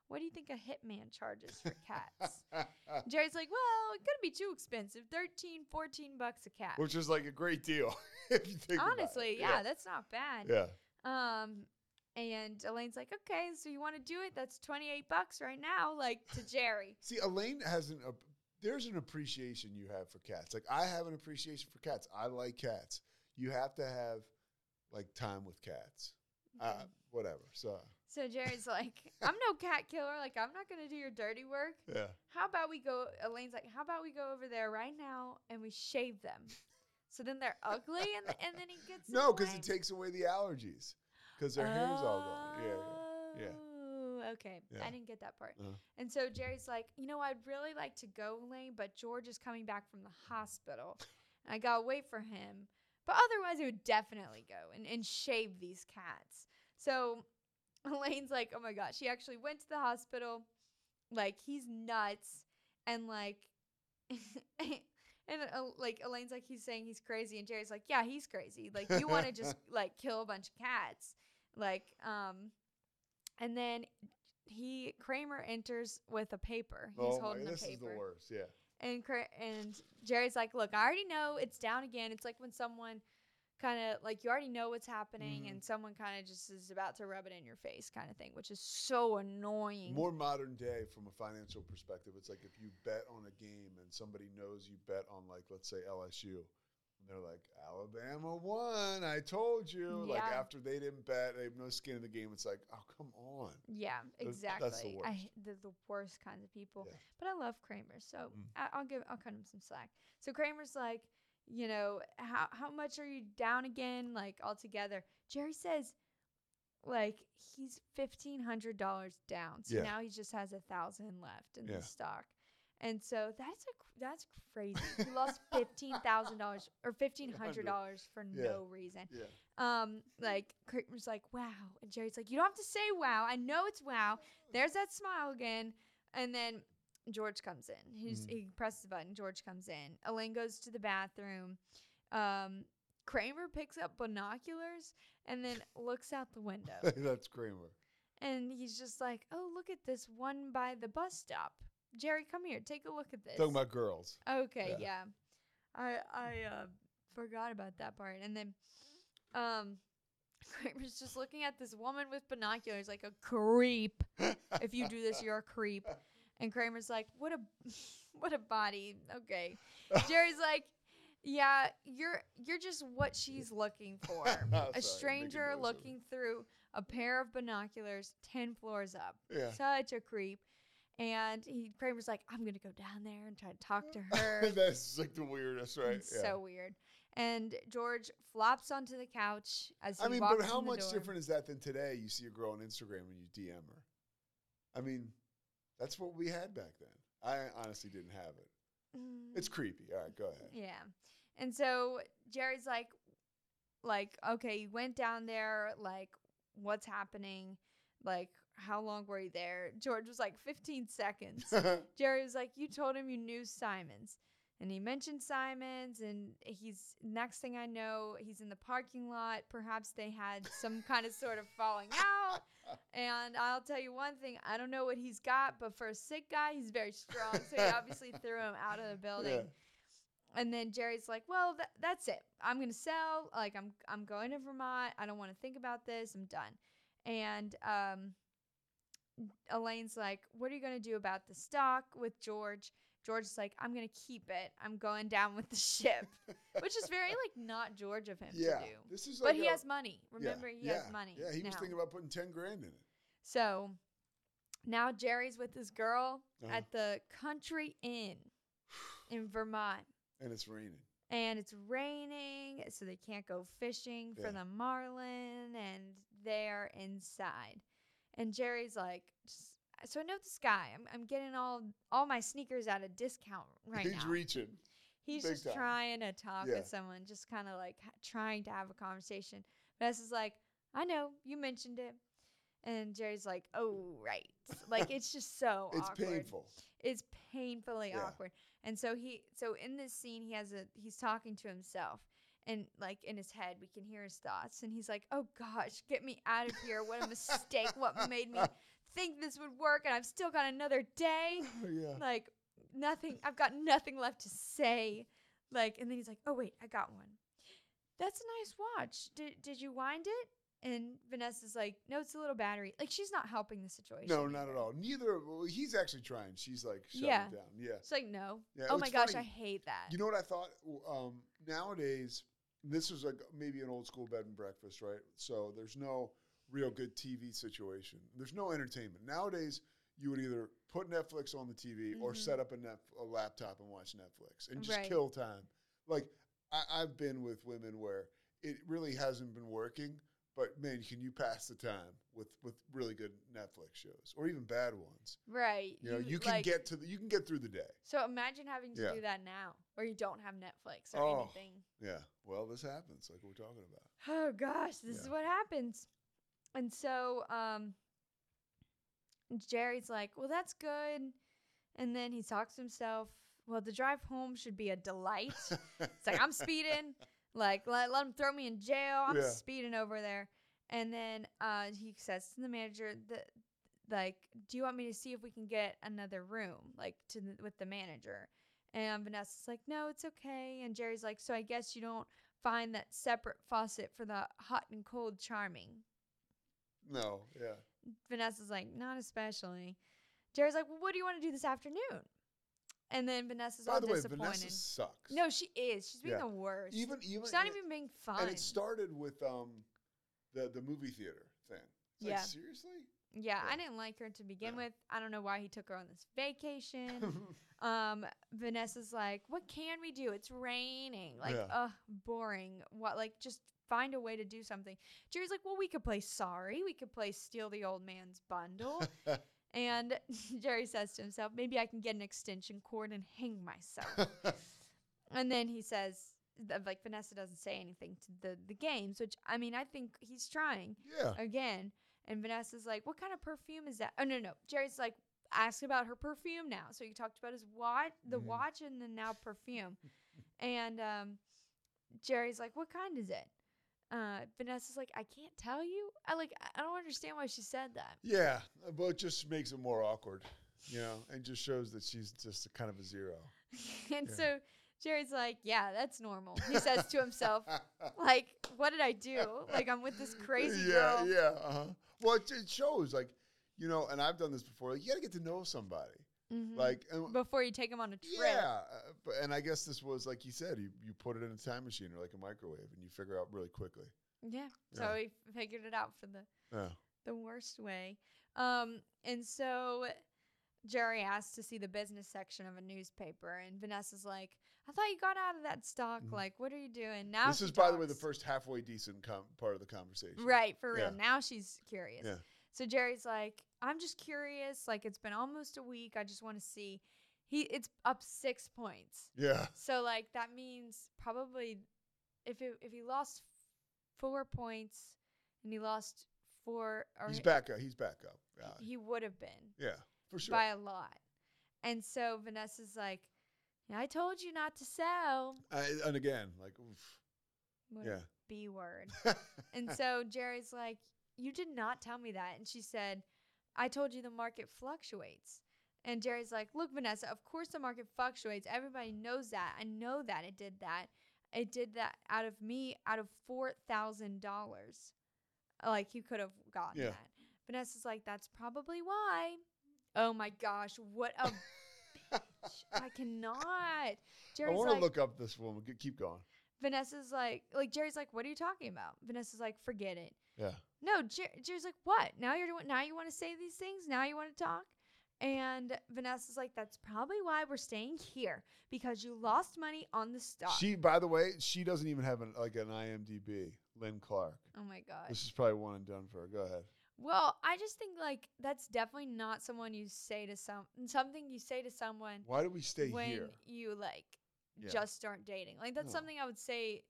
What do you think a hitman charges for cats? Jerry's like, well, it couldn't be too expensive. 13, 14 bucks a cat. Which is like a great deal if you think about it. Honestly, yeah, that's not bad. Yeah. Um, and Elaine's like, okay, so you want to do it? That's 28 bucks right now, like to Jerry. See, Elaine has an. ap- there's an appreciation you have for cats. Like I have an appreciation for cats. I like cats. You have to have like time with cats. Uh, whatever. So So Jerry's like, I'm no cat killer. Like, I'm not going to do your dirty work. yeah. How about we go? Elaine's like, how about we go over there right now and we shave them? So then they're ugly and, and then he gets No, because it takes away the allergies. Because their hair's all gone. Yeah, yeah. yeah. Okay. Yeah. I didn't get that part. Uh-huh. And so Jerry's like, you know, I'd really like to go, Elaine, but George is coming back from the hospital. And I gotta wait for him. But otherwise, I would definitely go and, and shave these cats. So Elaine's like, oh my gosh, he actually went to the hospital. Like, he's nuts. And like, and uh, like Elaine's like, he's saying he's crazy. And Jerry's like, yeah, he's crazy. Like, you want to just like kill a bunch of cats. Like, um, and then he Kramer enters with a paper. He's oh my, holding a this is paper. the worst. Yeah. And and Jerry's like, "Look, I already know it's down again. It's like when someone kind of like you already know what's happening, Mhm. and someone kind of just is about to rub it in your face, kind of thing, which is so annoying." More modern day from a financial perspective, it's like if you bet on a game and somebody knows you bet on like let's say LSU, and they're like Alabama won. I told you. Like after they didn't bet, they have no skin in the game. It's like oh come on. yeah, exactly. that's the I worst. h- the, the worst kinds of people. Yeah. But I love Kramer, so Mm. I, I'll give I'll cut him some slack. So Kramer's like, you know, how how much are you down again, like altogether? Jerry says, like he's fifteen hundred dollars down, so Yeah. now he just has a thousand left in Yeah. the stock, and so that's a that's crazy. He lost fifteen thousand dollars or fifteen hundred dollars for Yeah. no reason. Yeah. Um, like Kramer's like, wow, and Jerry's like, you don't have to say wow. I know it's wow. There's that smile again, and then George comes in. He's, Mhm. He presses the button. George comes in. Elaine goes to the bathroom. Um, Kramer picks up binoculars and then looks out the window, That's Kramer. and he's just like, oh, look at this one by the bus stop. Jerry, come here. Take a look at this. Talking about girls. Okay, Yeah. yeah. I I uh, forgot about that part. And then um Kramer's just looking at this woman with binoculars like a creep. if you do this, you're a creep. And Kramer's like, "What a what a body." Okay. Jerry's like, "Yeah, you're you're just what she's looking for. A stranger looking through a pair of binoculars 10 floors up. Yeah. Such a creep. And he Kramer's like, I'm gonna go down there and try to talk to her. That's like the weirdest, right? It's so weird. And George flops onto the couch as he I mean, but how much door. different is that than today? You see a girl on Instagram and you DM her. I mean, that's what we had back then. I honestly didn't have it. It's Mm, creepy. All right, go ahead. yeah. And so Jerry's like, like, okay, you went down there. Like, what's happening? Like, how long were you there? George was like, 15 seconds. Jerry was like, You told him you knew Simons. And he mentioned Simons, and he's next thing I know, he's in the parking lot. Perhaps they had some kind of sort of falling out. And I'll tell you one thing I don't know what he's got, but for a sick guy, he's very strong. So he obviously threw him out of the building. Yeah. And then Jerry's like, "Well, tha- that's it. I'm gonna sell. Like, I'm I'm going to Vermont. I don't want to think about this. I'm done." And um, Elaine's like, "What are you gonna do about the stock with George?" George's like, "I'm gonna keep it. I'm going down with the ship," which is very like not George of him yeah, to do. this is But like he a- has money. yeah, Remember, he yeah, has money. Yeah, he was thinking about putting ten grand in it. So now Jerry's with his girl Uh-huh. at the Country Inn in Vermont. and it's raining. and it's raining, so they can't go fishing for the marlin, and they're inside. And Jerry's like, "So I know this guy. I'm, I'm getting all all my sneakers at a discount right He's now. reaching. He's big just time. trying to talk Yeah. with someone, just kind of like ha- trying to have a conversation. Vanessa's like, "I know you mentioned it," and Jerry's like, "Oh right." Like it's just so It's awkward painful. it's painfully Yeah. awkward. And so he so in this scene he has a he's talking to himself and like in his head we can hear his thoughts and he's like, "Oh gosh, get me out of here. What a mistake. what made me think this would work and I've still got another day." yeah. Like nothing I've got nothing left to say. Like and then he's like, "Oh wait, I got one." That's a nice watch. Did did you wind it? And Vanessa's like, "No, it's a little battery." Like she's not helping the situation. No, not at all. Neither. Well, he's actually trying. She's like shutting Yeah. it down. Yeah. It's like, "No." Yeah, oh my gosh, I hate that. You know what I thought? Um, nowadays, this was like maybe an old school bed and breakfast, right? So there's no real good TV situation. There's no entertainment. Nowadays, you would either put Netflix on the TV or Mhm. set up a, net, a laptop and watch Netflix and just Right. kill time. Like I, I've been with women where it really hasn't been working, but man, can you pass the time with with really good Netflix shows or even bad ones? Right. You know, you can like- get to the, you can get through the day. So imagine having to Yeah. do that now, where you don't have Netflix or Oh. anything. Yeah. Well, this happens, like we're talking about. Oh gosh, this is what happens. And so, um, Jerry's like, "Well, that's good," and then he talks to himself. Well, the drive home should be a delight. It's like I'm speeding. Like let, let him throw me in jail. I'm Yeah. speeding over there. And then uh, he says to the manager, "The like, do you want me to see if we can get another room, like to the, with the manager?" And Vanessa's like, "No, it's okay." And Jerry's like, "So I guess you don't find that separate faucet for the hot and cold charming?" No, yeah. Vanessa's like, "Not especially." Jerry's like, "Well, what do you want to do this afternoon?" And then Vanessa's By all the way, disappointed. Vanessa sucks. no, she is. She's being Yeah. the worst. even even She's not even being fun. And it started with um, the the movie theater thing. It's Yeah. Like, seriously. Yeah, I didn't like her to begin with. I don't know why he took her on this vacation. um, Vanessa's like, "What can we do? It's raining. Like, Yeah. ugh, boring. What? Like, just find a way to do something." Jerry's like, "Well, we could play Sorry. We could play Steal the Old Man's Bundle." and Jerry says to himself, "Maybe I can get an extension cord and hang myself." and then he says. Like Vanessa doesn't say anything to the the games, which I mean I think he's trying yeah. again. And Vanessa's like, "What kind of perfume is that?" Oh no, no. Jerry's like, ask about her perfume now. So he talked about his watch, the Mhm. watch, and then now perfume. and um, Jerry's like, "What kind is it?" Uh, Vanessa's like, "I can't tell you." I like, I don't understand why she said that. Yeah, but it just makes it more awkward, you know, and just shows that she's just a kind of a zero. and Yeah. so Jerry's like, "Yeah, that's normal." He says to himself, "Like, what did I do? Like, I'm with this crazy yeah, girl." yeah. Uh-huh. Well, it, it shows like, you know, and I've done this before. Like, you got to get to know somebody. Mhm. Like, and, before you take him on a trip. yeah, uh, and I guess this was like you said, you you put it in a time machine or like a microwave, and you figure out really quickly. Yeah. So Yeah. he f- figured it out for the Yeah. the worst way. Um, and so Jerry asked to see the business section of a newspaper, and Vanessa's like, "I thought you got out of that stock. Mhm. Like, what are you doing now?" this is, by the way, the first halfway decent com- part of the conversation. Right, for real. Yeah. Now she's curious. Yeah. So Jerry's like, I'm just curious. Like, it's been almost a week. I just want to see. He it's up six points. Yeah. So like that means probably if it, if he lost four points and he lost four, or He's back up. He's back up. Yeah. he would have been Yeah. For sure. by a lot. And so Vanessa's like, yeah, I told you not to sell. I, and again, like, oof. What yeah. B word. And so Jerry's like, You did not tell me that. And she said, I told you the market fluctuates. And Jerry's like, Look, Vanessa, of course the market fluctuates. Everybody knows that. I know that it did that. It did that out of me, out of $4,000. Like, you could have gotten Yeah. that. Vanessa's like, That's probably why. Oh my gosh, what a bitch. I cannot. Jerry's I want to like, look up this woman. Keep going. Vanessa's like, like Jerry's like, what are you talking about? Vanessa's like, forget it. Yeah. No, Jer- Jerry's like, what? Now you're doing. Now you want to say these things? Now you want to talk? And Vanessa's like, that's probably why we're staying here because you lost money on the stock. She, by the way, she doesn't even have an, like an IMDb. Lynn Clark. oh my god. This is probably one and done for her. Go ahead. Well, I just think like that's definitely not someone you say to some something you say to someone Why do we stay here when here? you like Yeah. just start dating. Like that's No. something I would say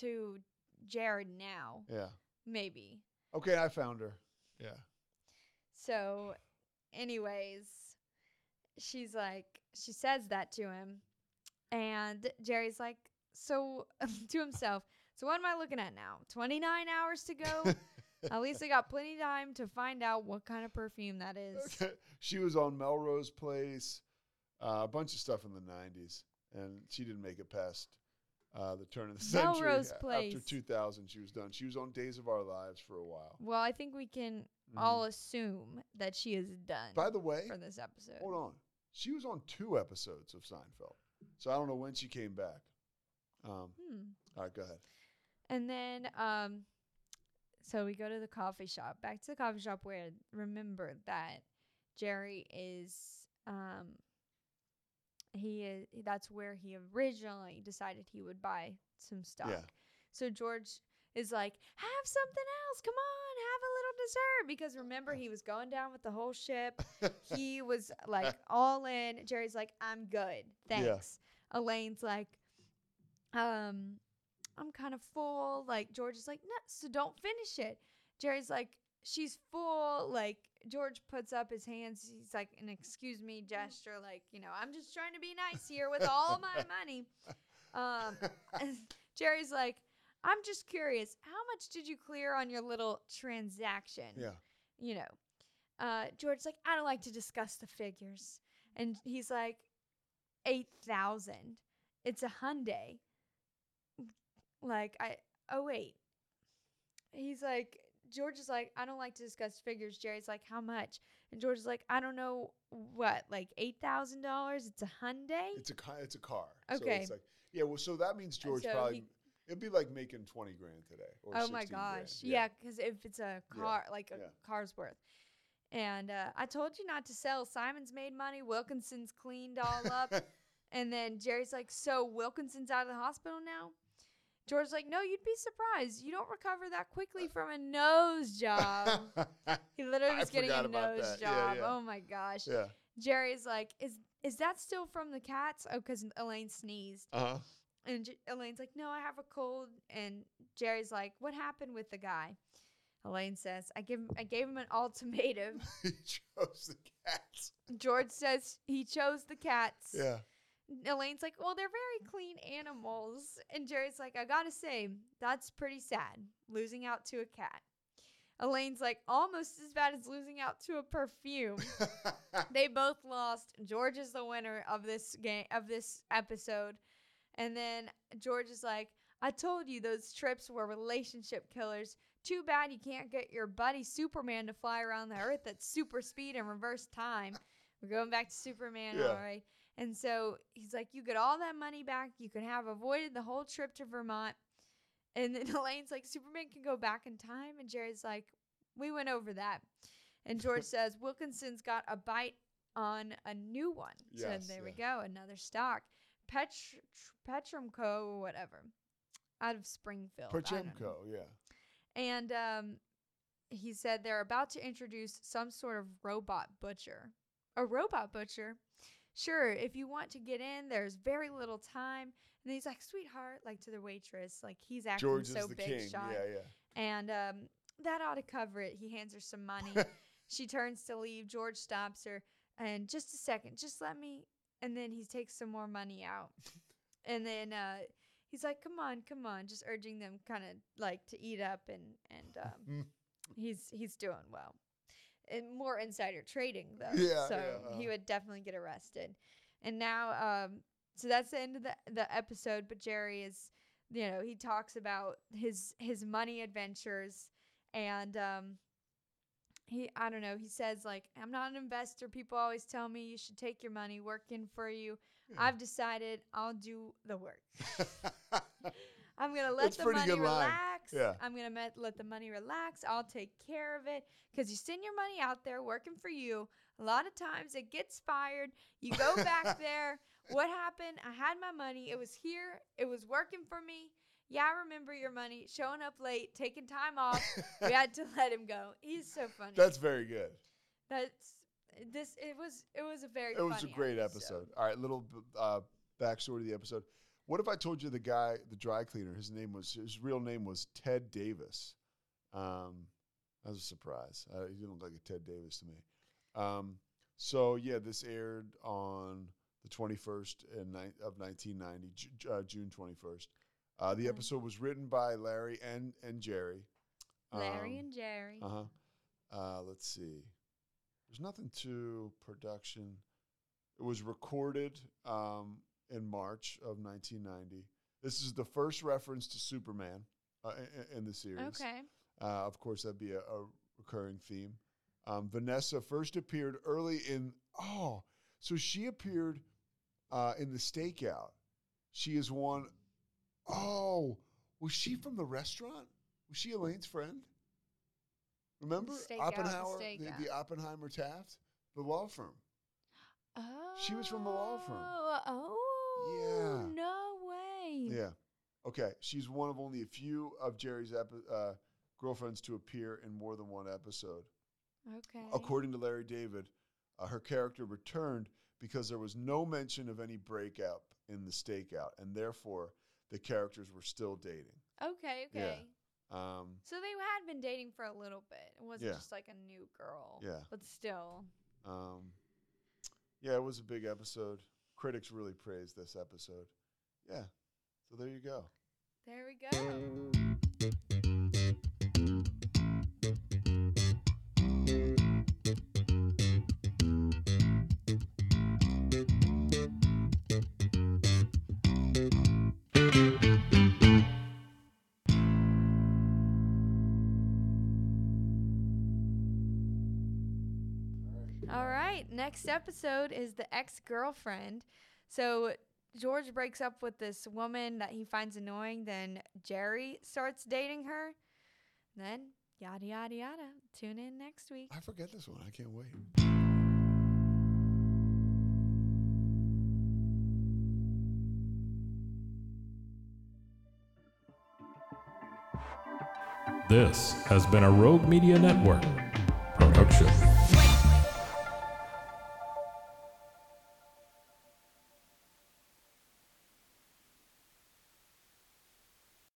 to Jared now, Yeah. Maybe. Okay, I found her. Yeah. So, anyways, she's like, she says that to him. And Jerry's like, so to himself, so what am I looking at now? 29 hours to go? at least I got plenty of time to find out what kind of perfume that is. she was on Melrose Place, uh, a bunch of stuff in the '90s, and she didn't make it past uh, the turn of the century. Melrose A- After 2000, she was done. She was on Days of Our Lives for a while. Well, I think we can Mhm. all assume that she is done By the way, for this episode. hold on. She was on two episodes of Seinfeld, so I don't know when she came back. Um, Hmm. all right, go ahead. And then, um, so we go to the coffee shop, back to the coffee shop where remember that Jerry is, um, he is, that's where he originally decided he would buy some stock. Yeah. So George is like, have something else. Come on, have a little dessert. Because remember, he was going down with the whole ship. he was like all in. Jerry's like, I'm good. Yeah. Thanks. Elaine's like, um, I'm kind of full. Like George is like, no, so don't finish it. Jerry's like, she's full. Like George puts up his hands. He's like an excuse me gesture. Like you know, I'm just trying to be nice here with all my money. Um, Jerry's like, I'm just curious. How much did you clear on your little transaction? yeah. you know, uh, George's like, I don't like to discuss the figures. And he's like, 8,000. It's a Hyundai. Like, I, oh, wait. He's like, George is like, I don't like to discuss figures. Jerry's like, how much? And George is like, I don't know what, like $8,000? It's a Hyundai? It's a car. It's a car. Okay. So it's like, yeah. Well, so that means George so probably. he- it'd be like making twenty grand today. Or oh my 16 grand. gosh. Yeah, because if it's a Yeah, car, like a yeah. car's worth. And uh, I told you not to sell. Simon's made money. Wilkinson's cleaned all up. and then Jerry's like, So Wilkinson's out of the hospital now? George's like, No, you'd be surprised. You don't recover that quickly from a nose job. He literally was getting a nose that. job. Yeah, yeah. Oh my gosh. yeah. Jerry's like, Is is that still from the cats? Oh, because Elaine sneezed. Uh huh. And J- Elaine's like, "No, I have a cold." And Jerry's like, "What happened with the guy?" Elaine says, "I give him, I gave him an ultimatum." he chose the cats. George says he chose the cats. Yeah. Elaine's like, "Well, they're very clean animals." And Jerry's like, "I gotta say, that's pretty sad, losing out to a cat." Elaine's like, "Almost as bad as losing out to a perfume." they both lost. George is the winner of this game of this episode. And then George is like, I told you those trips were relationship killers. Too bad you can't get your buddy Superman to fly around the earth at super speed and reverse time. We're going back to Superman, Yeah. all right. And so he's like, You get all that money back. You could have avoided the whole trip to Vermont. And then Elaine's like, Superman can go back in time. And Jerry's like, we went over that. And George says, Wilkinson's got a bite on a new one. Yes, so there we go, another stock. Petr- Petromco or whatever, out of Springfield. Don't yeah. And um, he said they're about to introduce some sort of robot butcher. A robot butcher? Sure, if you want to get in, there's very little time. And he's like, sweetheart, like to the waitress, like he's acting George so is the big king. shot. Yeah, yeah. And um, that ought to cover it. He hands her some money. she turns to leave. George stops her. And just a second, just let me. And then he takes some more money out. and then uh, he's like, come on, come on, just urging them kind of like to eat up. And, and um, he's he's doing well. And more insider trading, though. Yeah, so yeah, he uh. would definitely get arrested. And now, um, so that's the end of the, the episode. But Jerry is, you know, he talks about his his money adventures, and um, he I don't know. He says like, I'm not an investor. People always tell me you should take your money, working for you. I've decided I'll do the work. I'm gonna let That's the money good line. Relax. Yeah. I'm gonna met, let the money relax. I'll take care of it because you send your money out there working for you. A lot of times it gets fired. You go back there. What happened? I had my money. It was here. It was working for me. Yeah, I remember your money. Showing up late, taking time off. we had to let him go. He's so funny. That's very good. That's this. It was. It was a very. It was a great episode. All right, little uh, backstory to the episode. What if I told you the guy, the dry cleaner, his name was his real name was Ted Davis? Um, that was a surprise. Uh, he didn't look like a Ted Davis to me. Um, so yeah, this aired on the 21st ni- of 1990, Ju- Ju- uh, June 21st. Uh, the Okay. episode was written by Larry and and Jerry. Larry Um, and Jerry. uh-huh. Uh Let's see. There's nothing to production. It was recorded um, in March of 1990. This is the first reference to Superman uh, in, in the series. Okay. Uh, of course, that'd be a, a recurring theme. Um, Vanessa first appeared early in. Oh, so she appeared uh, in the Stakeout. She is one oh was she from the restaurant? Was she Elaine's friend? Remember Stakeout, Oppenheimer, the, the Oppenheimer Taft, the law firm. Oh. She was from the law firm. Oh. Yeah. No way. Yeah. Okay. She's one of only a few of Jerry's epi- uh, girlfriends to appear in more than one episode. Okay. According to Larry David, uh, her character returned because there was no mention of any breakup in the stakeout, and therefore the characters were still dating. Okay. Yeah. Okay. Um, So they had been dating for a little bit. It wasn't Yeah. just like a new girl. Yeah. But still. um, yeah, it was a big episode. Critics really praised this episode. Yeah. So there you go. There we go. Next episode is the ex girlfriend. So George breaks up with this woman that he finds annoying. Then Jerry starts dating her. Then yada yada yada. Tune in next week. I forget this one. I can't wait. This has been a Rogue Media Network production.